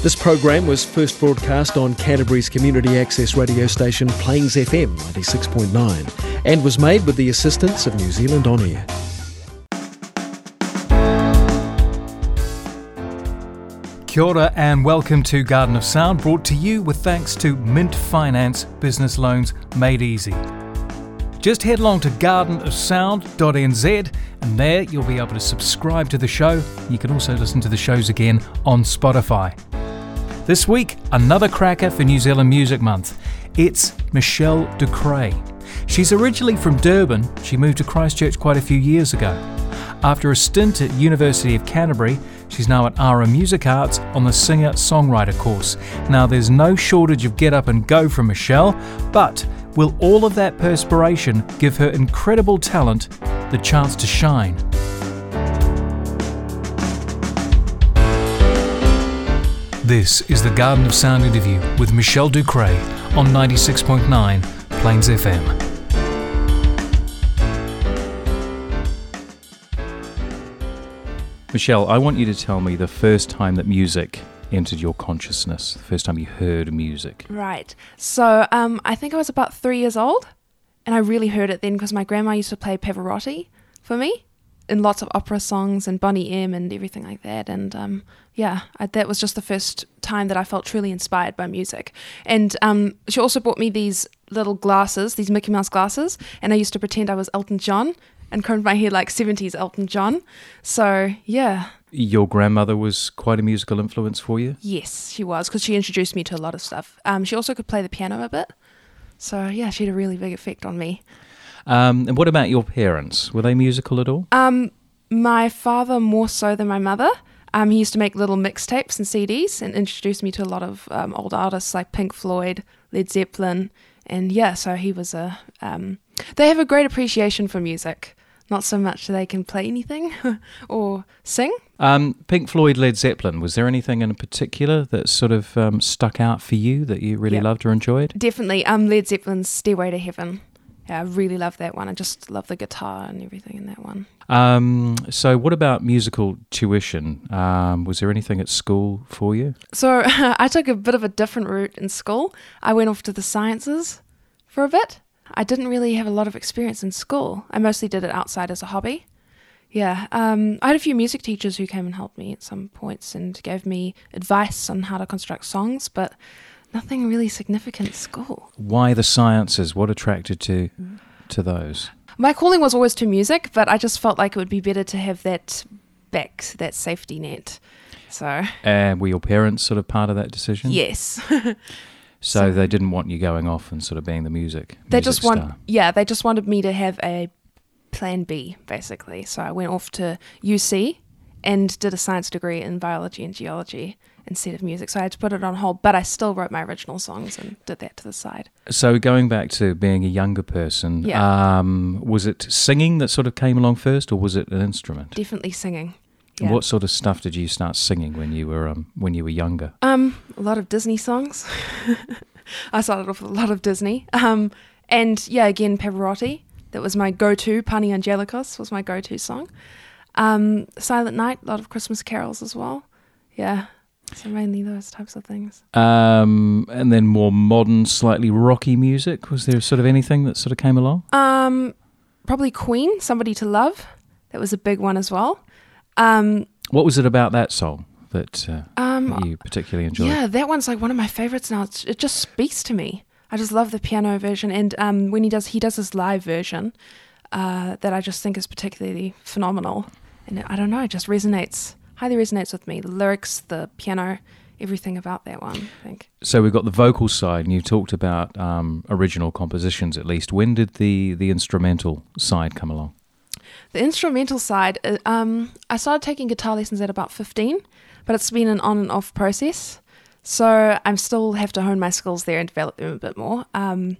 This program was first broadcast on Canterbury's community access radio station Plains FM 96.9 and was made with the assistance of New Zealand On Air. Kia ora and welcome to Garden of Sound, brought to you with thanks to Mint Finance Business Loans Made Easy. Just head along to gardenofsound.nz and there you'll be able to subscribe to the show. You can also listen to the shows again on Spotify. This week, another cracker for New Zealand Music Month. It's Michelle du Cret. She's originally from Durban. She moved to Christchurch quite a few years ago. After a stint at University of Canterbury, she's now at ARA Music Arts on the singer-songwriter course. Now there's no shortage of get up and go from Michelle, but will all of that perspiration give her incredible talent the chance to shine? This is the Garden of Sound interview with Michelle du Cret on 96.9 Plains FM. Michelle, I want you to tell me the first time that music entered your consciousness, the first time you heard music. Right. So um, I think I was about three years old, and I really heard it then because my grandma used to play Pavarotti for me in lots of opera songs and Boney M and everything like that. And um, yeah, I, that was just the first time that I felt truly inspired by music. And um, she also bought me these little glasses, these Mickey Mouse glasses, and I used to pretend I was Elton John and combed my hair like 70s Elton John. So yeah. Your grandmother was quite a musical influence for you? Yes, she was because she introduced me to a lot of stuff. Um, she also could play the piano a bit. So yeah, she had a really big effect on me. Um, and what about your parents? Were they musical at all? Um, my father more so than my mother. Um, he used to make little mixtapes and CDs and introduced me to a lot of um, old artists like Pink Floyd, Led Zeppelin, and yeah, so he was a. Um, they have a great appreciation for music. Not so much they can play anything or sing. Um, Pink Floyd, Led Zeppelin. Was there anything in particular that sort of um, stuck out for you that you really Yep. loved or enjoyed? Definitely, um, Led Zeppelin's "Stairway to Heaven." Yeah, I really love that one. I just love the guitar and everything in that one. Um, so, what about musical tuition? Um, was there anything at school for you? So I took a bit of a different route in school. I went off to the sciences for a bit. I didn't really have a lot of experience in school. I mostly did it outside as a hobby. Yeah, um, I had a few music teachers who came and helped me at some points and gave me advice on how to construct songs, but nothing really significant at school. Why the sciences? What attracted to to those? My calling was always to music, but I just felt like it would be better to have that back, that safety net. So, And were your parents sort of part of that decision? yes. So, So- they didn't want you going off and sort of being the music. they music just want star. yeah they just wanted me to have a plan b basically so i went off to uc and did a science degree in biology and geology instead of music. So i had to put it on hold but i still wrote my original songs and did that to the side. So going back to being a younger person, Yeah. um, was it singing that sort of came along first, or was it an instrument? definitely singing. Yeah. What sort of stuff did you start singing when you were um, when you were younger? um a lot of disney songs. I started off with a lot of disney. Um and yeah again pavarotti. That was my go-to. Panis angelicus was my go-to song. Um silent night a lot of christmas carols as well. Yeah so mainly those types of things Um, and then more modern, slightly rocky music. Was there sort of anything that sort of came along? Um, probably Queen, Somebody to Love. That was a big one as well. Um, What was it about that song that, uh, um, that you particularly enjoyed? yeah, that one's like one of my favorites now. It's, it just speaks to me. I just love the piano version, and um, when he does, he does this live version uh, that I just think is particularly phenomenal. And I don't know, it just resonates, highly resonates with me. The lyrics, the piano, everything about that one. I think. So we've got the vocal side, and you talked about um, original compositions at least. When did the the instrumental side come along? The instrumental side, uh, um, I started taking guitar lessons at about 15, but it's been an on and off process. So I'm still have to hone my skills there and develop them a bit more. Um,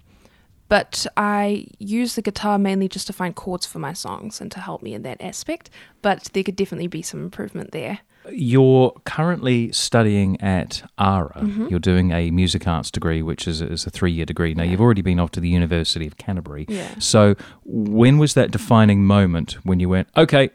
but I use the guitar mainly just to find chords for my songs and to help me in that aspect. But there could definitely be some improvement there. You're currently studying at ARA. Mm-hmm. You're doing a music arts degree, which is, is a three year degree. Now, Yeah. you've already been off to the University of Canterbury. Yeah. So, when was that defining moment when you went, okay,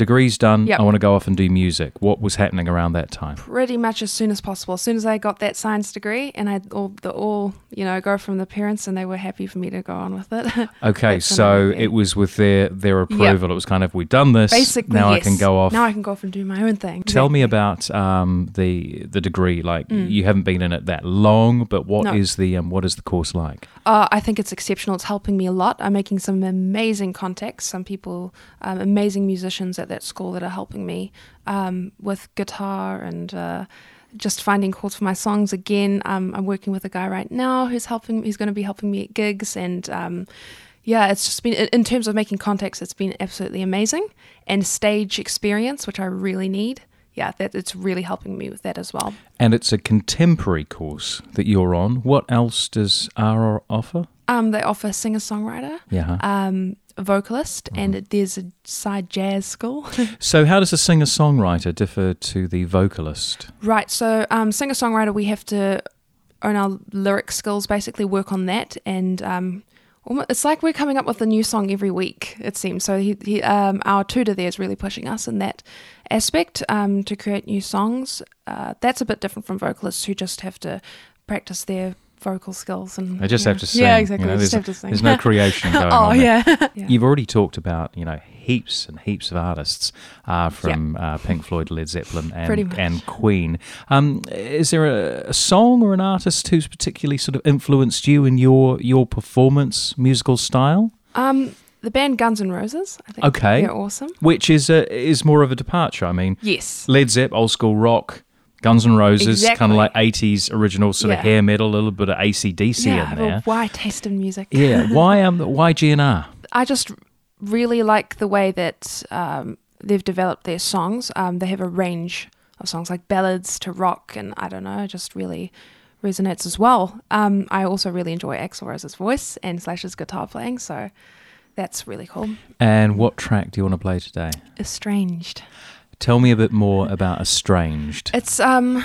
degrees done. Yep. I want to go off and do music. What was happening around that time? Pretty much as soon as possible. As soon as I got that science degree, and I all the all you know go from the parents, and they were happy for me to go on with it. Okay, That's when I so it was with their their approval. It was kind of we've done this. Basically, now yes. I can go off. Now I can go off and do my own thing. Tell me about um, the the degree. Like you haven't been in it that long, but what is No. the um, what is the course like? Uh, I think it's exceptional. It's helping me a lot. I'm making some amazing contacts. Some people, um, amazing musicians at that school that are helping me um, with guitar and uh, just finding chords for my songs. Again, um, I'm working with a guy right now who's helping. He's going to be helping me at gigs and. Um, yeah, it's just been in- in terms of making contacts, it's been absolutely amazing, and stage experience, which I really need. Yeah, that it's really helping me with that as well. And it's a contemporary course that you're on. What else does ARA offer? Um, they offer singer songwriter, Yeah. um, vocalist, and there's a side jazz school. So, how does a singer songwriter differ to the vocalist? right. So, um, singer songwriter, we have to own our lyric skills, basically work on that, and um, it's like we're coming up with a new song every week. It seems so. He, he, um, our tutor there is really pushing us in that aspect um, to create new songs. Uh, that's a bit different from vocalists who just have to practice their vocal skills and They just yeah. have to sing. Yeah, you exactly. know, They just there's, have to sing. there's no creation going oh on. yeah. yeah. You've already talked about, you know, heaps and heaps of artists uh, from uh, Pink Floyd, Led Zeppelin, and, and Queen. Um, is there a, a song or an artist who's particularly sort of influenced you in your your performance musical style? Um, the band Guns N' Roses. I think Okay. they're awesome. Which is a, is more of a departure. I mean, Yes. Led Zepp, old school rock. Guns N' Roses, kind of like 80s original sort of hair metal, a little bit of AC/DC yeah, in there. wide taste in music. Yeah, why um why GNR? I just really like the way that um, they've developed their songs. Um, they have a range of songs like ballads to rock, and I don't know, just really resonates as well. Um, I also really enjoy Axl Rose's voice and Slash's guitar playing, so that's really cool. And what track do you want to play today? Estranged. Tell me a bit more about Estranged. It's um,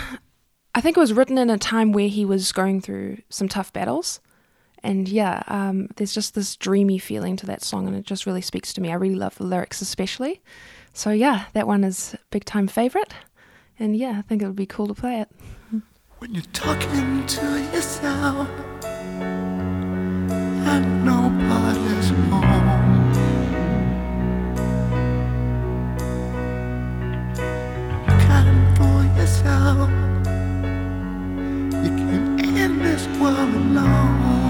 I think it was written in a time where he was going through some tough battles, and yeah, um, there's just this dreamy feeling to that song, and it just really speaks to me. I really love the lyrics, especially. So yeah, that one is big time favorite, and yeah, I think it would be cool to play it. When you're talking to yourself and nobody's home. You can't end this world. Alone.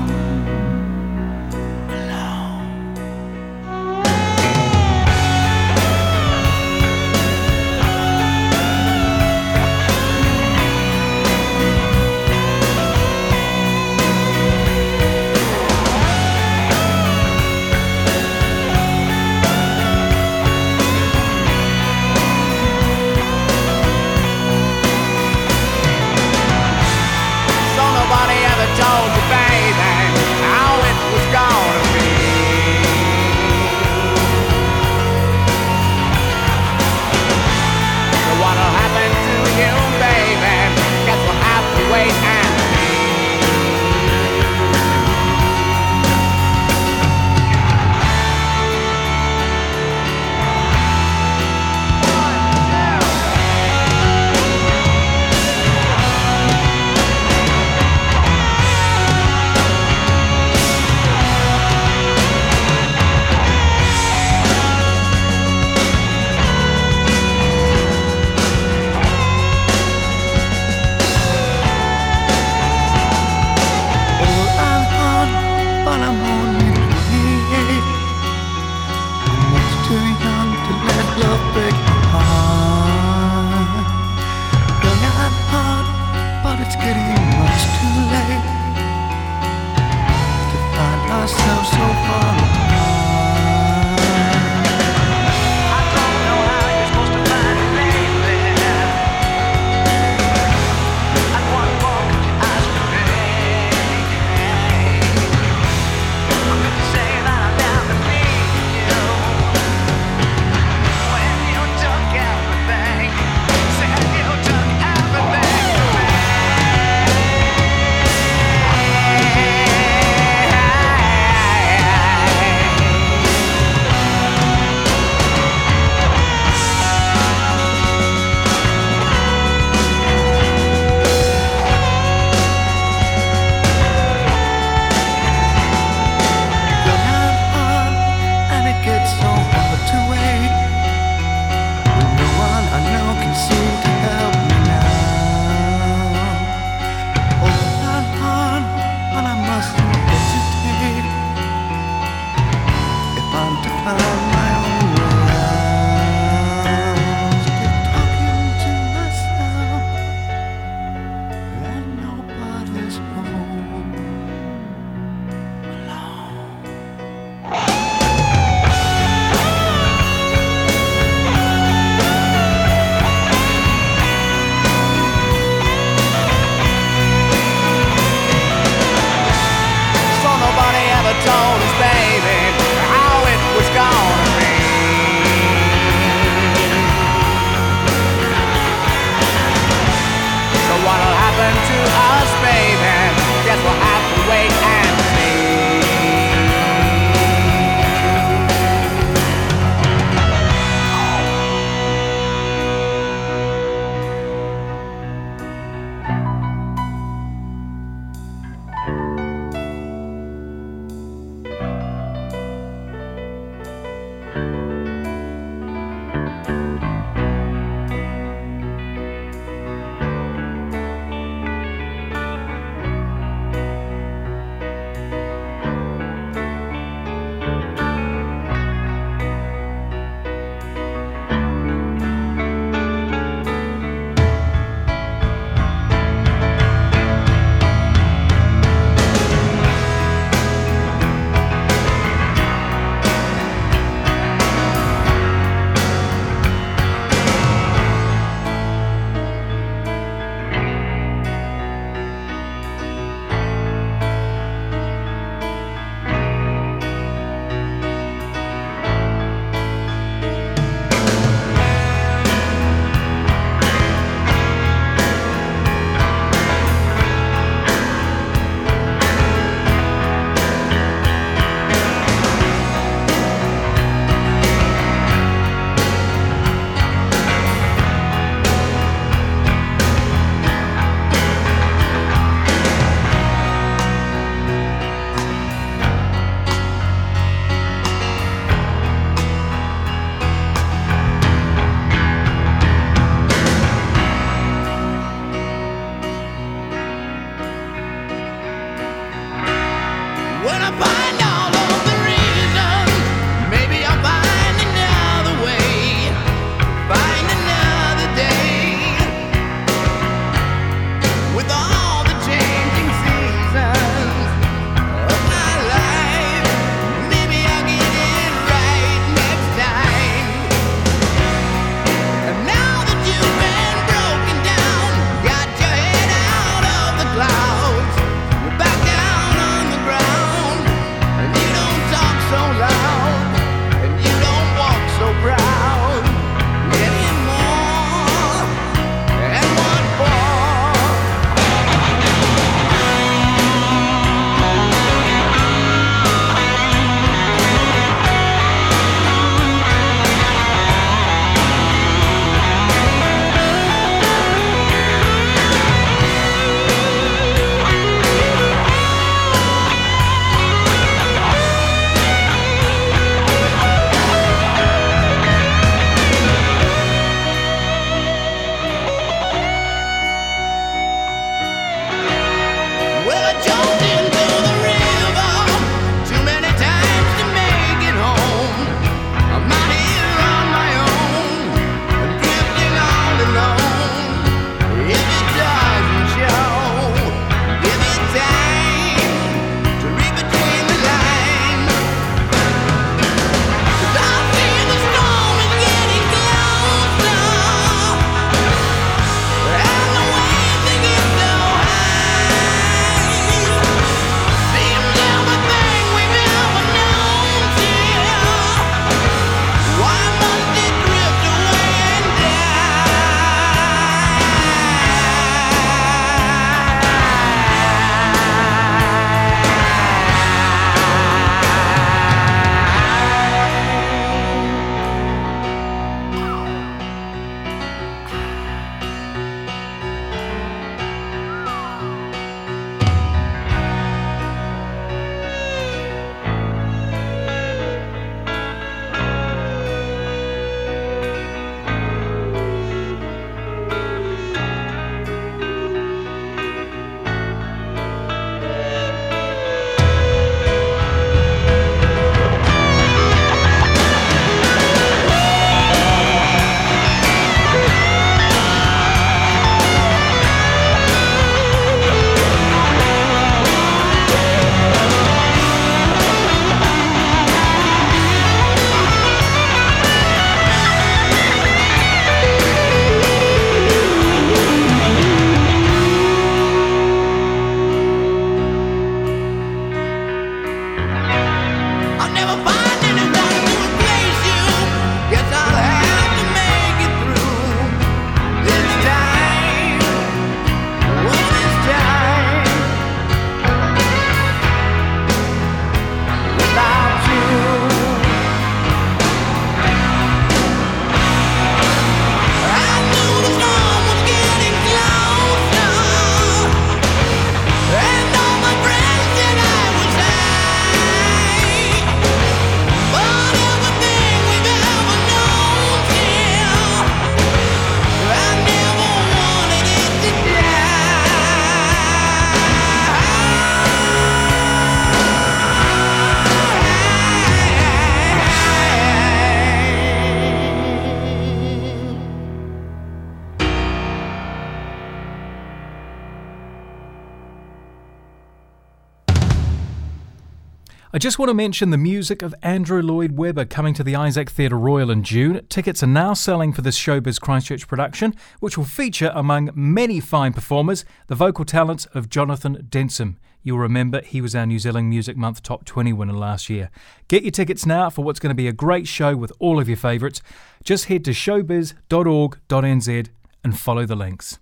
Just want to mention the music of Andrew Lloyd Webber coming to the Isaac Theatre Royal in June. Tickets are now selling for this Showbiz Christchurch production, which will feature, among many fine performers, the vocal talents of Jonathan Denson. You'll remember he was our New Zealand Music Month Top 20 winner last year. Get your tickets now for what's going to be a great show with all of your favourites. Just head to showbiz.org.nz and follow the links.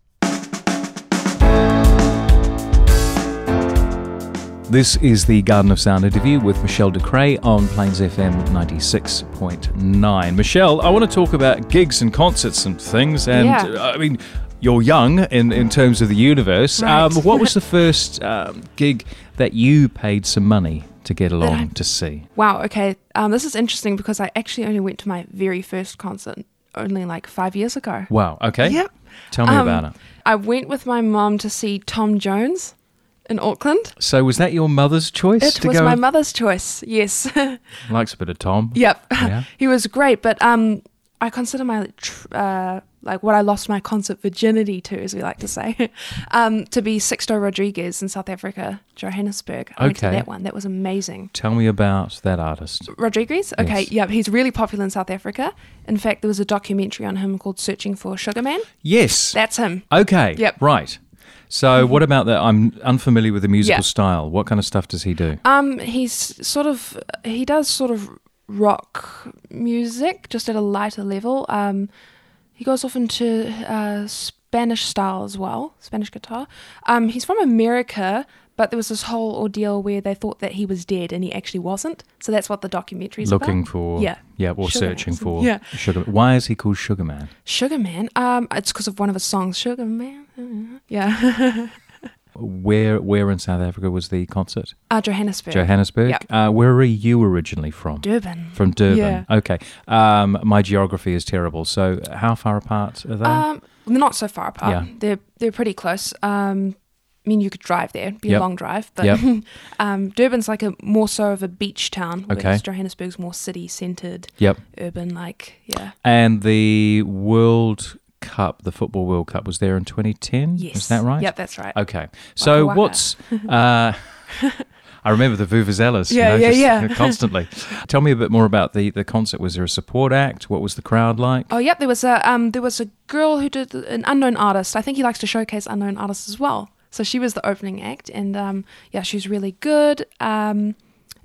This is the Garden of Sound interview with Michelle Ducray on Plains FM 96.9. Michelle, I want to talk about gigs and concerts and things. And Yeah. uh, I mean, you're young in, in terms of the universe. Right. Um, what was the first um, gig that you paid some money to get along to see? Wow. Okay. Um, this is interesting because I actually only went to my very first concert only like five years ago. Wow. Okay. Yep. Tell me Um, about it. I went with my mom to see Tom Jones in Auckland. So, was that your mother's choice It was my mother's choice. Yes. Likes a bit of Tom. yep. Yeah. he was great, but um, I consider my uh, like what I lost my concert virginity to, as we like to say, um, to be Sixto Rodriguez in South Africa, Johannesburg. I went to Okay. that one. That was amazing. Tell me about that artist. Rodriguez. Okay, Yes. yeah, he's really popular in South Africa. In fact, there was a documentary on him called "Searching for Sugar Man." Yes. That's him. Okay. Yep. Right. So, what about that? I'm unfamiliar with the musical Yeah. style. What kind of stuff does he do? Um, he's sort of he does sort of rock music, just at a lighter level. Um, he goes off into uh, Spanish style as well, Spanish guitar. Um, he's from America, but there was this whole ordeal where they thought that he was dead and he actually wasn't. So that's what the documentary's Looking about. Looking for. Yeah. Yeah, or Sugar searching Man. for. Yeah. Sugar. Why is he called Sugar Man? Sugar Man. Um, it's because of one of his songs, Sugar Man. Yeah. Where Where in South Africa was the concert? uh, Johannesburg. Johannesburg. Yep. Uh, where are you originally from? Durban. From Durban. Yeah. Okay. Um, my geography is terrible. So, how far apart are they? Um, they're not so far apart. Yeah. They're they're pretty close. Um, I mean, you could drive there. It'd be Yep. a long drive, but Yep. um, Durban's like a more so of a beach town, whereas Okay. Johannesburg's more city centered, yep. urban. Like, yeah, And the World Cup, the Football World Cup, was there in 2010. yes, Is that right? Yep, that's right. Okay. So Waka waka. what's uh, I remember the Vuvuzelas. you Yeah, know, yeah, just yeah. Constantly. Tell me a bit more about the, the concert. Was there a support act? What was the crowd like? Oh, yep. There was a um, there was a girl who did an unknown artist. I think he likes to showcase unknown artists as well. So she was the opening act, and um, yeah, she was really good. Um,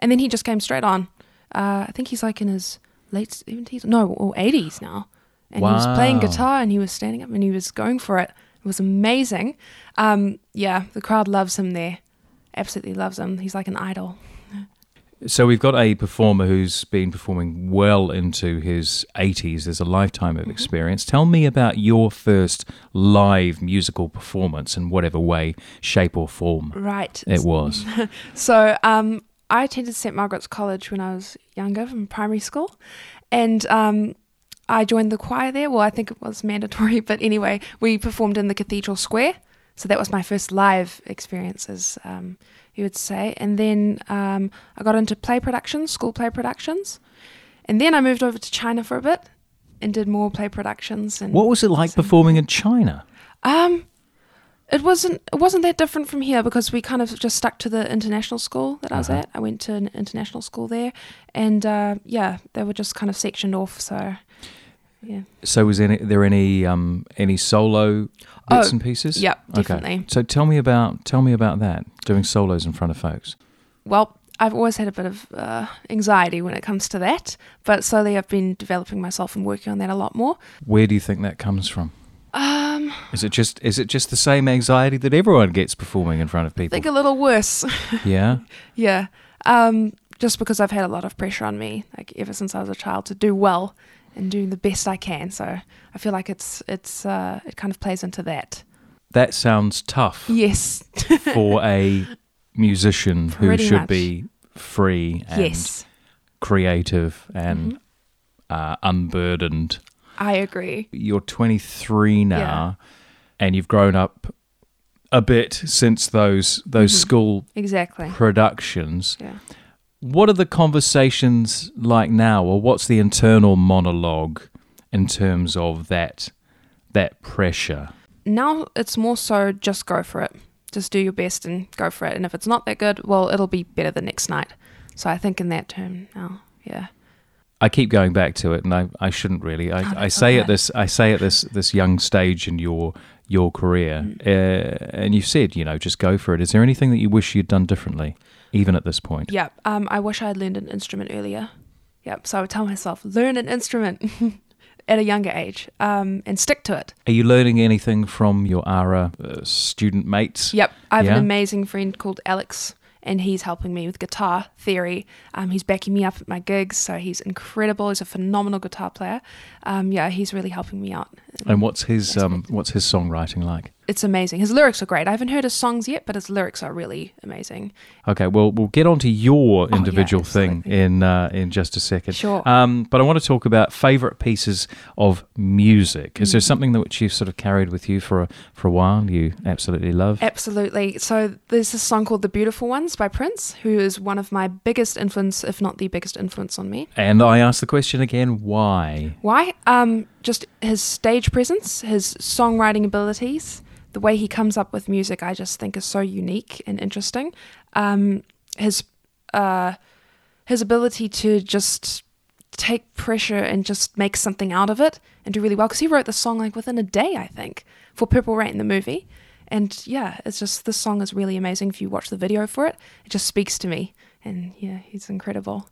and then he just came straight on. Uh, I think he's like in his late seventies, no, or eighties now, and he was playing guitar and he was standing up and he was going for it. It was amazing. Um, yeah, the crowd loves him there. Absolutely loves him. He's like an idol. So we've got a performer who's been performing well into his 80s. There's a lifetime Mm-hmm. of experience. Tell me about your first live musical performance in whatever way, shape, or form Right. it was. So um, I attended St Margaret's College when I was younger, from primary school, and um, I joined the choir there. Well, I think it was mandatory, but anyway, we performed in the Cathedral Square. So that was my first live experience, as um, you would say. And then um, I got into play productions, school play productions, and then I moved over to China for a bit and did more play productions. And What was it like so- performing in China? um, it wasn't it wasn't that different from here because we kind of just stuck to the international school that I was Uh-huh. at. I went to an international school there, and uh, yeah, they were just kind of sectioned off. So yeah, So was any, there any um, any solo bits Oh, and pieces? yep, Okay. definitely. So tell me about tell me about that doing solos in front of folks. well, I've always had a bit of uh, anxiety when it comes to that, but slowly I've been developing myself and working on that a lot more. Where do you think that comes from? Um, Is it just is it just the same anxiety that everyone gets performing in front of I people? think a little worse. yeah. yeah, um, just because I've had a lot of pressure on me, like ever since I was a child, to do well and doing the best I can. So I feel like it's it's uh, it kind of plays into that. That sounds tough Yes. for a musician who Pretty should much. be free and yes. creative and Mm-hmm. uh, unburdened. I agree. You're 23 now, Yeah. and you've grown up a bit since those those Mm-hmm. school Exactly. productions. Yeah. What are the conversations like now, or what's the internal monologue in terms of that that pressure? Now it's more so just go for it. Just do your best and go for it. And if it's not that good, well, it'll be better the next night. So I think in that term now, yeah. I keep going back to it, and I, I shouldn't really. I, Oh, I say okay. at this I say at this this young stage in your your career, Mm. uh, and you said you know just go for it. Is there anything that you wish you'd done differently, even at this point? Yep. Um, I wish I had learned an instrument earlier. Yep. So I would tell myself, learn an instrument at a younger age um, and stick to it. Are you learning anything from your ARA uh, student mates? Yep. I have Yeah? an amazing friend called Alex, and he's helping me with guitar theory. Um, he's backing me up at my gigs, so he's incredible. He's a phenomenal guitar player. Um, yeah, he's really helping me out. And what's his um, what's his songwriting like? It's amazing. His lyrics are great. I haven't heard his songs yet, but his lyrics are really amazing. Okay, well, we'll get on to your Oh, yeah, individual thing in uh, in just a second. Sure. Um, but I want to talk about favorite pieces of music. Is there Mm. something that which you've sort of carried with you for a for a while? You absolutely love. Absolutely. So there's this song called "The Beautiful Ones" by Prince, who is one of my biggest influence, if not the biggest influence on me. and I ask the question again: Why? Why? Um, just his stage presence, his songwriting abilities, the way he comes up with music, I just think is so unique and interesting. Um, his uh, his ability to just take pressure and just make something out of it and do really well because he wrote the song like within a day, I think, for Purple Rain, in the movie. And yeah, it's just this song is really amazing. If you watch the video for it, it just speaks to me. And yeah, he's incredible.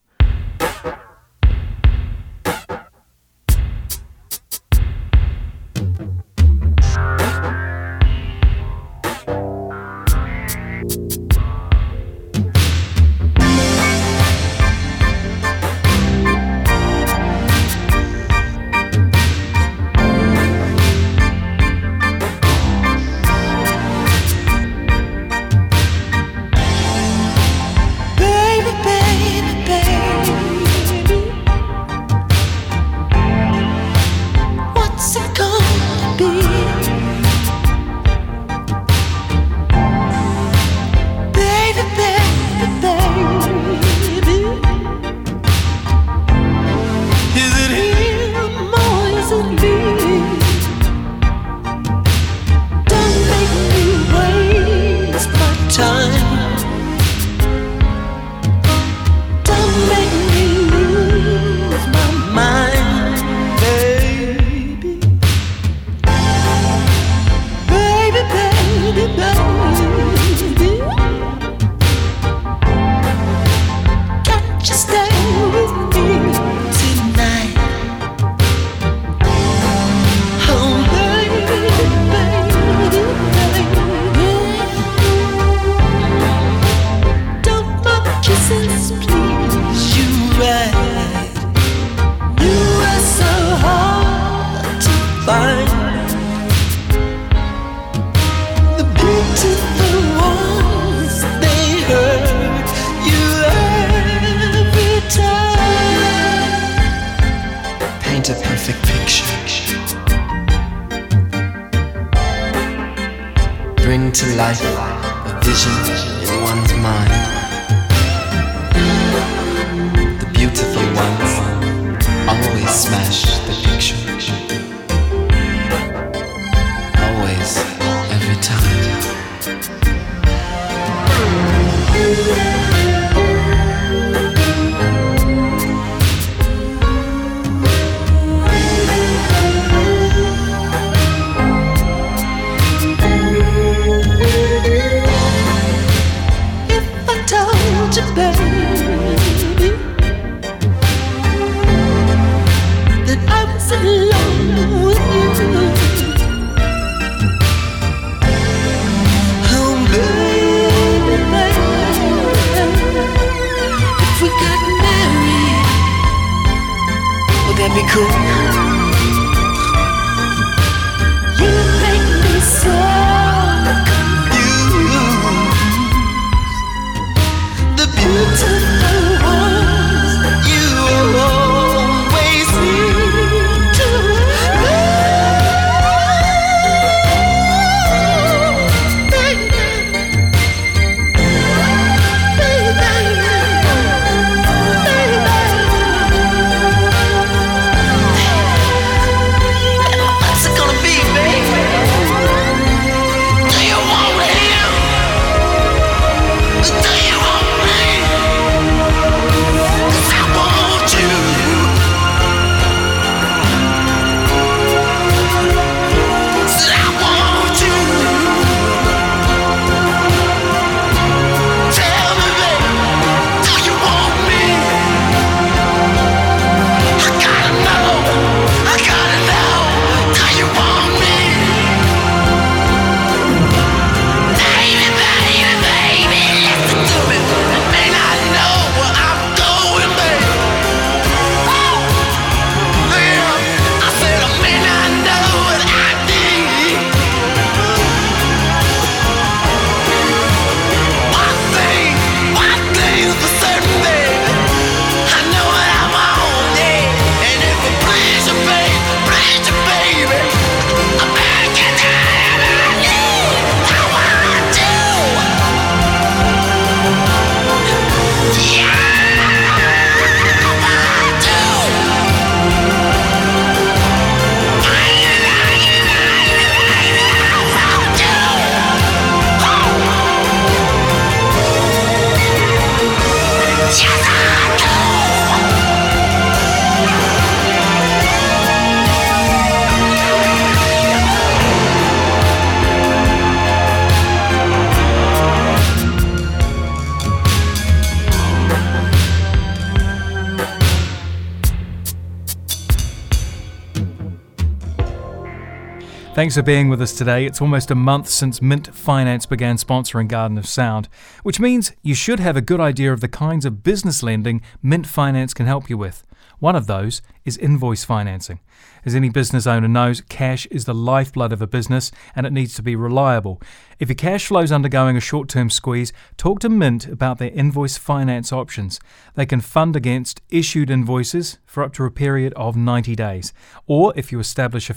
Thanks for being with us today. It's almost a month since Mint Finance began sponsoring Garden of Sound, which means you should have a good idea of the kinds of business lending Mint Finance can help you with. One of those is invoice financing. As any business owner knows, cash is the lifeblood of a business and it needs to be reliable. If your cash flow is undergoing a short term squeeze, talk to Mint about their invoice finance options. They can fund against issued invoices for up to a period of 90 days. Or if you establish a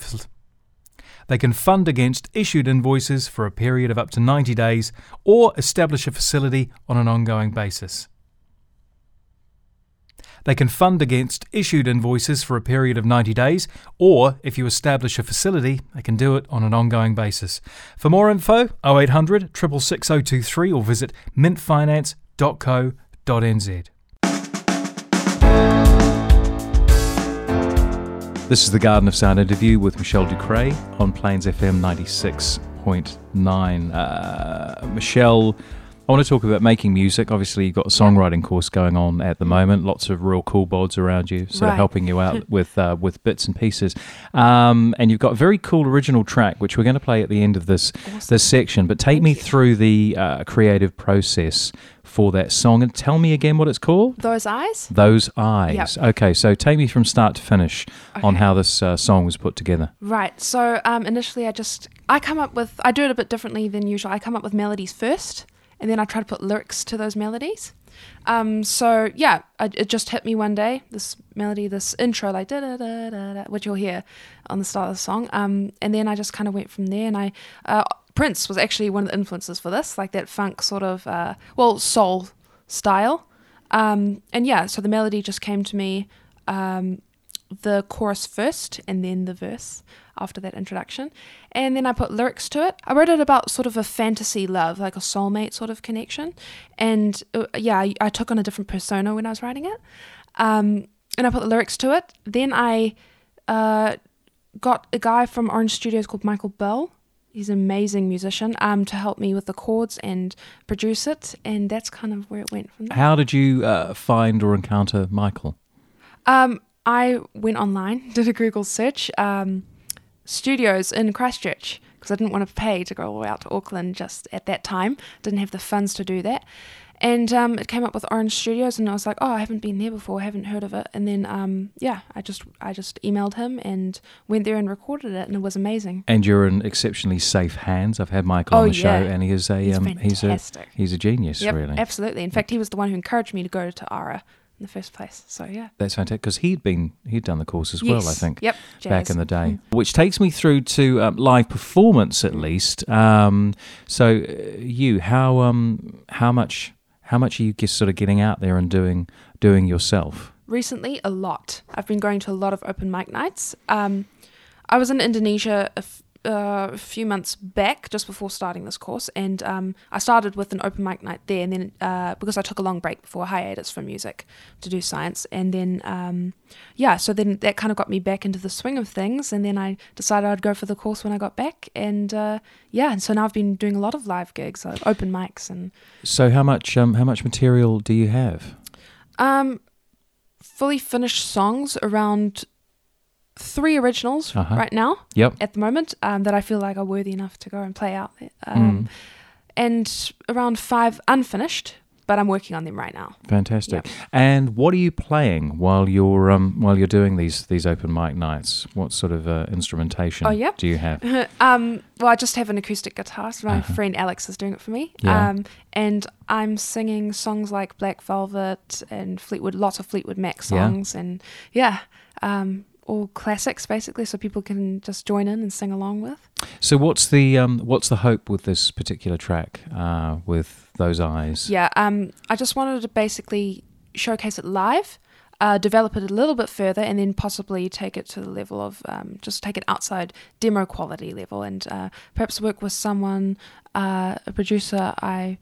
they can fund against issued invoices for a period of up to 90 days or establish a facility on an ongoing basis. They can fund against issued invoices for a period of 90 days, or if you establish a facility, they can do it on an ongoing basis. For more info, 0800 666 or visit mintfinance.co.nz. This is the Garden of Sound interview with Michelle Ducray on Plains FM 96.9. Uh, Michelle, I want to talk about making music. Obviously, you've got a songwriting course going on at the moment. Lots of real cool bods around you, sort of helping you out with uh, with bits and pieces. Um, and you've got a very cool original track, which we're going to play at the end of this this section. But take Thank me you. through the uh, creative process for that song, and tell me again what it's called. Those eyes? Those eyes. Okay, so take me from start to finish on how this uh, song was put together. Right. So um, initially, I just I come up with I do it a bit differently than usual. I come up with melodies first, and then I try to put lyrics to those melodies. Um, so yeah, I, it just hit me one day. This melody, this intro, like da da da da, da which you'll hear on the start of the song. Um, and then I just kind of went from there. And I uh, Prince was actually one of the influences for this, like that funk sort of uh, well soul style. Um, and yeah, so the melody just came to me. Um, the chorus first and then the verse after that introduction. And then I put lyrics to it. I wrote it about sort of a fantasy love, like a soulmate sort of connection. And uh, yeah, I, I took on a different persona when I was writing it. Um, and I put the lyrics to it. Then I uh, got a guy from Orange Studios called Michael Bell. He's an amazing musician um, to help me with the chords and produce it. And that's kind of where it went from there. How did you uh, find or encounter Michael? Um, I went online, did a Google search, um, studios in Christchurch, because I didn't want to pay to go all the way out to Auckland just at that time. Didn't have the funds to do that. And um, it came up with Orange Studios, and I was like, "Oh, I haven't been there before. I haven't heard of it." And then, um, yeah, I just I just emailed him and went there and recorded it, and it was amazing. And you're in exceptionally safe hands. I've had Michael Oh, on the show, and he is a He's um, he's a fantastic. he's a genius, Yep, really. absolutely. In fact, he was the one who encouraged me to go to ARA in the first place. So yeah, That's fantastic because he'd been he'd done the course as well, I think. Yep, back in the day, which takes me through to um, live performance at least. Um, so, uh, you how um how much how much are you just sort of getting out there and doing doing yourself? recently a lot i've been going to a lot of open mic nights um, i was in indonesia a, f- uh, a few months back just before starting this course and um, i started with an open mic night there and then uh, because i took a long break before hiatus from music to do science and then um, yeah so then that kind of got me back into the swing of things and then i decided i'd go for the course when i got back and uh, yeah and so now i've been doing a lot of live gigs like open mics and So, how much um how much material do you have? Um, fully finished songs around three originals Uh-huh. right now Yep. at the moment um, that I feel like are worthy enough to go and play out there. Mm. Um, And around five unfinished, but I'm working on them right now. Fantastic. And what are you playing while you're um while you're doing these these open mic nights? What sort of uh, instrumentation Oh, yeah. do you have? um, well, I just have an acoustic guitar. So my Uh-huh. friend Alex is doing it for me. Yeah. Um, and I'm singing songs like Black Velvet and Fleetwood, lots of Fleetwood Mac Yeah. songs, and yeah, um, all classics basically, so people can just join in and sing along with. So what's the um what's the hope with this particular track uh with those eyes? Yeah, um, I just wanted to basically showcase it live, uh, develop it a little bit further, and then possibly take it to the level of um, just take it outside demo quality level, and uh, perhaps work with someone, uh, a producer I.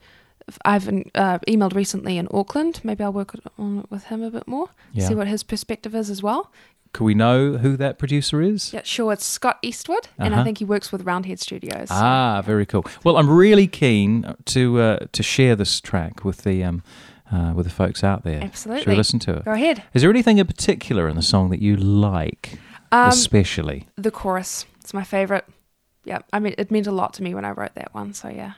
I've uh, emailed recently in Auckland. Maybe I'll work on it with him a bit more, Yeah. see what his perspective is as well. Can we know who that producer is? Yeah, sure. It's Scott Eastwood, and Uh-huh. I think he works with Roundhead Studios. Ah, very cool. Well, I'm really keen to uh, to share this track with the um uh, with the folks out there. Absolutely. Should we listen to it? Go ahead. Is there anything in particular in the song that you like, Um, especially? the chorus. It's my favorite. yeah, I mean, it meant a lot to me when I wrote that one. So yeah.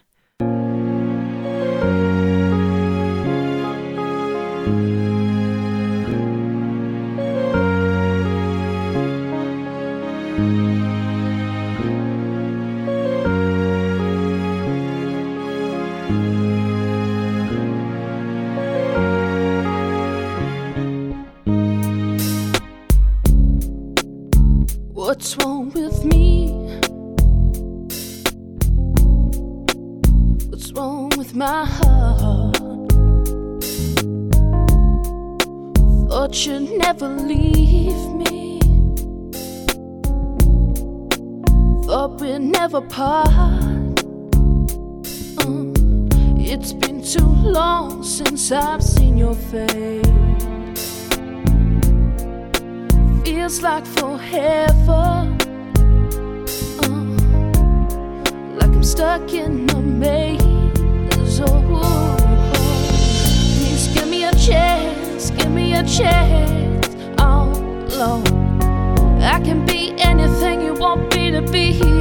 Be. I'll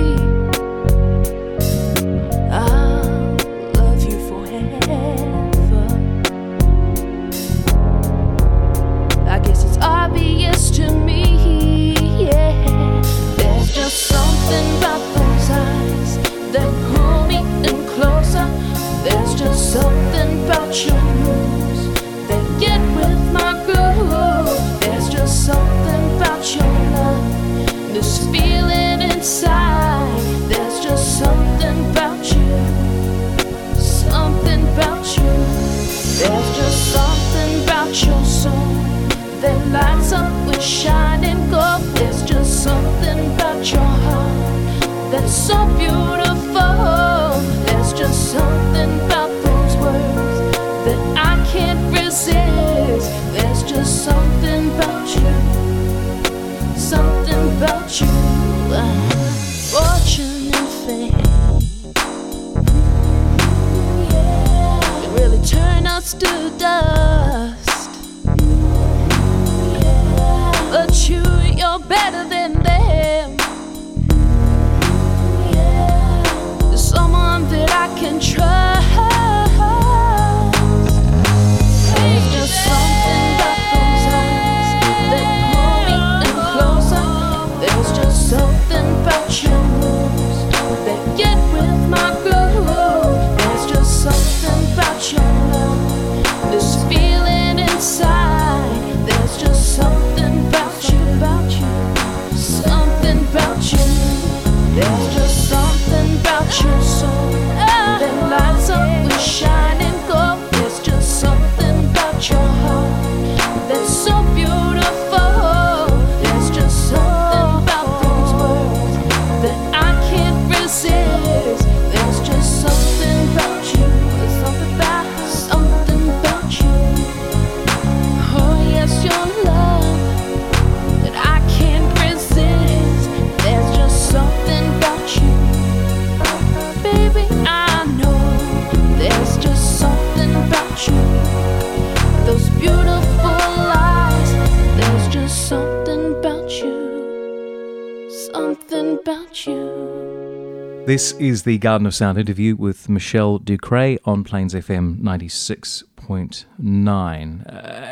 This is the Garden of Sound interview with Michelle Ducray on Plains FM 96.9. Uh,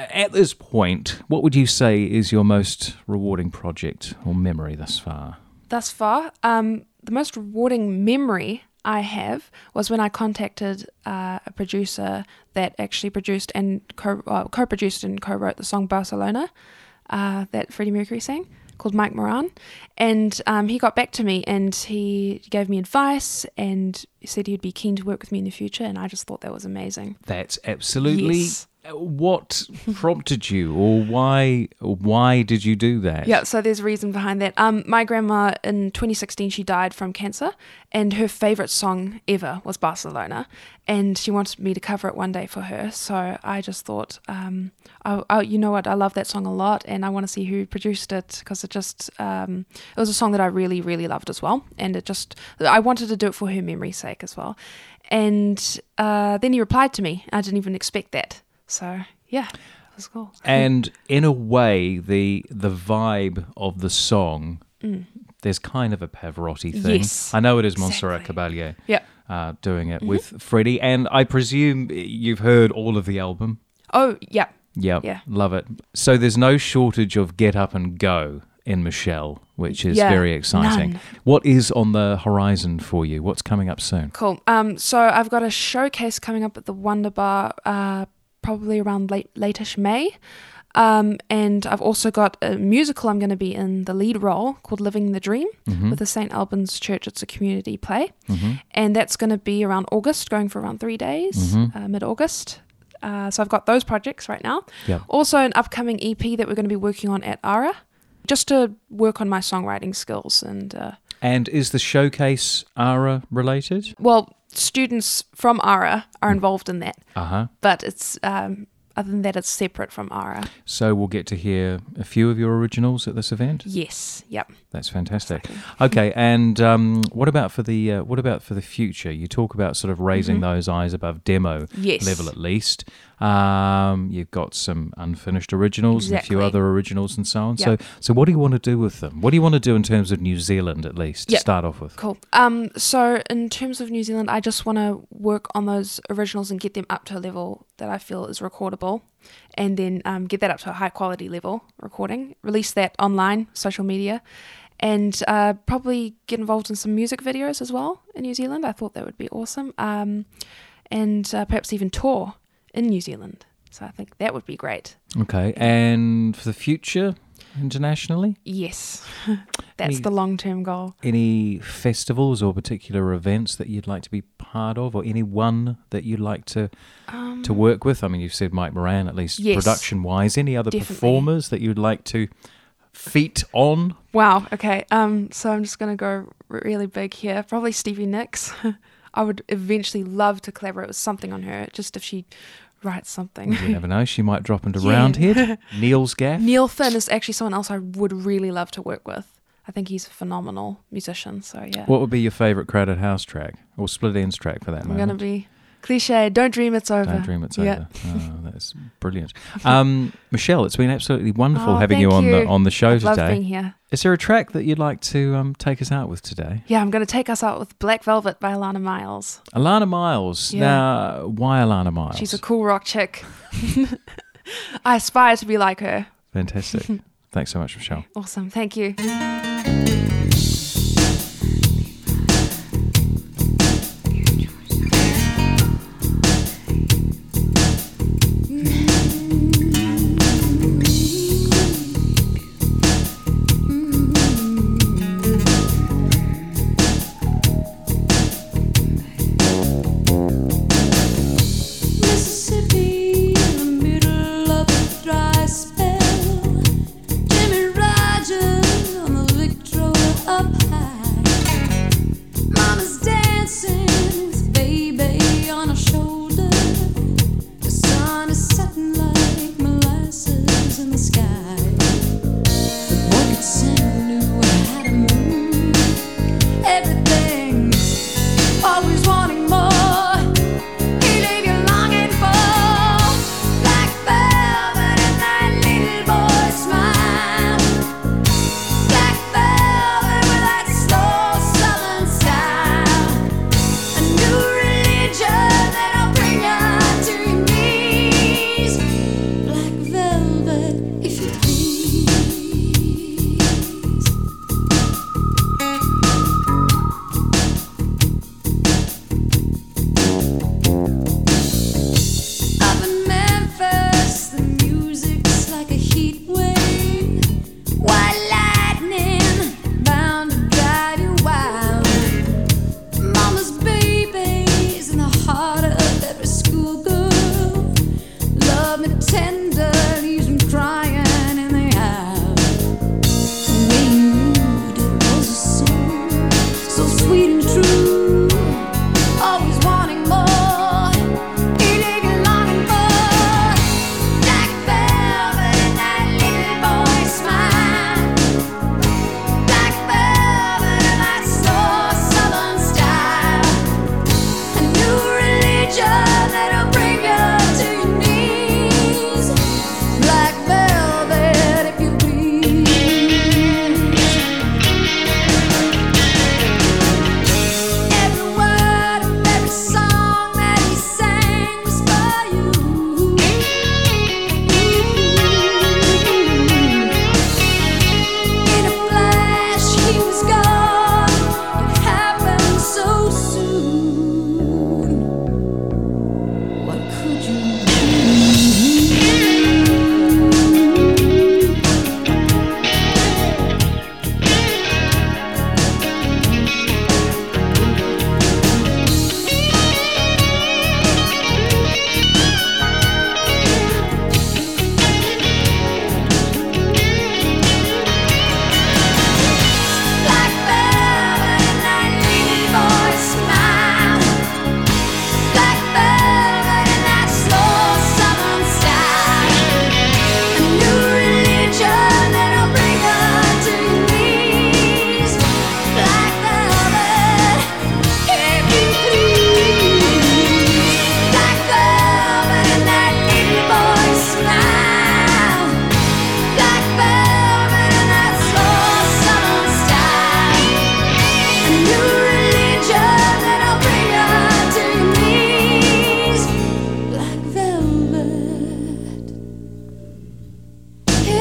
at this point, what would you say is your most rewarding project or memory thus far? thus far, um, the most rewarding memory I have was when I contacted uh, a producer that actually produced and co- uh, co-produced and co-wrote the song Barcelona uh, that Freddie Mercury sang, called Mike Moran, and um, he got back to me and he gave me advice and said he'd be keen to work with me in the future, and I just thought that was amazing. That's absolutely. Yes. What prompted you, or why? Why did you do that? Yeah, so there's a reason behind that. Um, my grandma in 2016 she died from cancer, and her favorite song ever was Barcelona, and she wanted me to cover it one day for her. So I just thought, um, I, you know what, I love that song a lot, and I want to see who produced it because it just um, it was a song that I really really loved as well, and it just I wanted to do it for her memory's sake as well. And uh, then he replied to me. I didn't even expect that. So yeah, was cool. and in a way the the vibe of the song Mm. there's kind of a Pavarotti thing. Yes, I know it is Montserrat exactly. Caballé Yeah. uh, doing Mm-hmm. it with Freddie, and I presume you've heard all of the album. Oh, yeah. Yep, Yeah. love it. So there's no shortage of get up and go in Michelle, which is Yeah, very exciting. none. What is on the horizon for you? What's coming up soon? Cool. Um, so I've got a showcase coming up at the Wunderbar, uh, probably around late late-ish May. Um, and I've also got a musical I'm going to be in the lead role called Living the Dream Mm-hmm. with the St. Albans Church. It's a community play. And that's going to be around August, going for around three days, Mm-hmm. uh, mid August. Uh, so I've got those projects right now. Yep. Also, an upcoming EP that we're going to be working on at ARA, just to work on my songwriting skills and uh, And is the showcase ARA related? well, students from ARA are involved in that, Uh huh. but it's um, other than that, it's separate from ARA. So we'll get to hear a few of your originals at this event. Yes, yep. That's fantastic. Okay, and um, what about for the uh, what about for the future? You talk about sort of raising those eyes above demo Mm-hmm. Yes. level at least. Um, you've got some unfinished originals and a few other originals and so on. Yep. So, so what do you want to do with them? What do you want to do in terms of New Zealand at least to Yep. start off with? Cool. Um, so in terms of New Zealand, I just want to work on those originals and get them up to a level that I feel is recordable, and then um, get that up to a high quality level recording. Release that online, social media, and uh, probably get involved in some music videos as well in New Zealand. I thought that would be awesome. Um, and uh, perhaps even tour in New Zealand. So I think that would be great. Okay, and for the future internationally, Yes, that's Any- the long term goal. any festivals or particular events that you'd like to be part of, or any one that you'd like to to work with? I mean, you've said Mike Moran, at least Um, Yes. production wise. Any other Definitely. performers that you'd like to feat on? Wow. Okay. Um. So I'm just gonna go really big here. Probably Stevie Nicks. I would eventually love to collaborate with something on her, just if she writes something. You never know; she might drop into Yeah. Roundhead. Neil's gaff. Neil Finn is actually someone else I would really love to work with. I think he's a phenomenal musician. So yeah, What would be your favourite crowded house track or Split Enz track for that I'm moment? gonna be cliche. Don't dream it's over. Don't dream it's Yeah. over. Oh, that's brilliant. Um, Michelle, it's been absolutely wonderful Oh, having you on the on the show I've today. being here. Is there a track that you'd like to um, take us out with today? Yeah, I'm gonna take us out with Black Velvet by Alannah Myles. Alannah Myles. Yeah. Now, why Alannah Myles? She's a cool rock chick. I aspire to be like her. fantastic. Thanks so much, Michelle. Awesome. Thank you.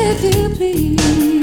if you please.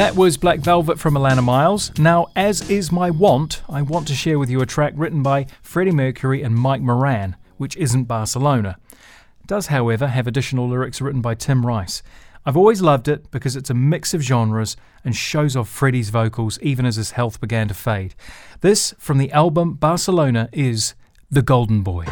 That was Black Velvet from Alannah Myles. Now, as is my want, I want to share with you a track written by Freddie Mercury and Mike Moran, which isn't Barcelona. It does, however, have additional lyrics written by Tim Rice. I've always loved it because it's a mix of genres and shows off Freddie's vocals even as his health began to fade. This, from the album Barcelona, is The Golden Boy.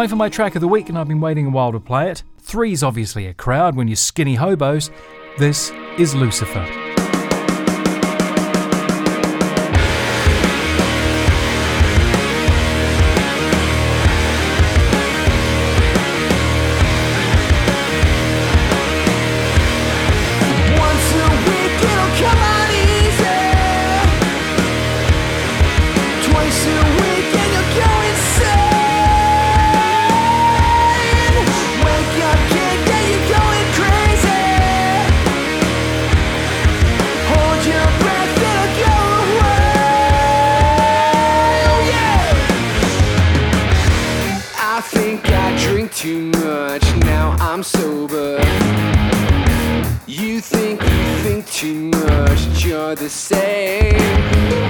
Time for my track of the week, and I've been waiting a while to play it. Three's obviously a crowd when you're skinny hobos. This is Lucifer. The same.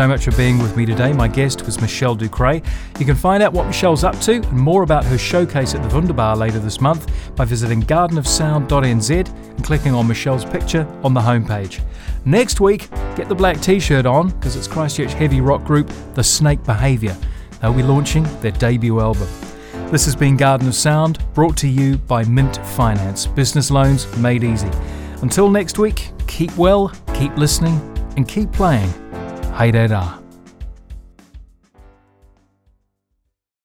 So much for being with me today. My guest was Michelle Ducray. You can find out what Michelle's up to and more about her showcase at the Wunderbar later this month by visiting gardenofsound.nz and clicking on Michelle's picture on the homepage. Next week, get the black t shirt on because it's Christchurch heavy rock group The Snake Behaviour. They'll be launching their debut album. This has been Garden of Sound, brought to you by Mint Finance, business loans made easy. Until next week, keep well, keep listening, and keep playing. Hey there.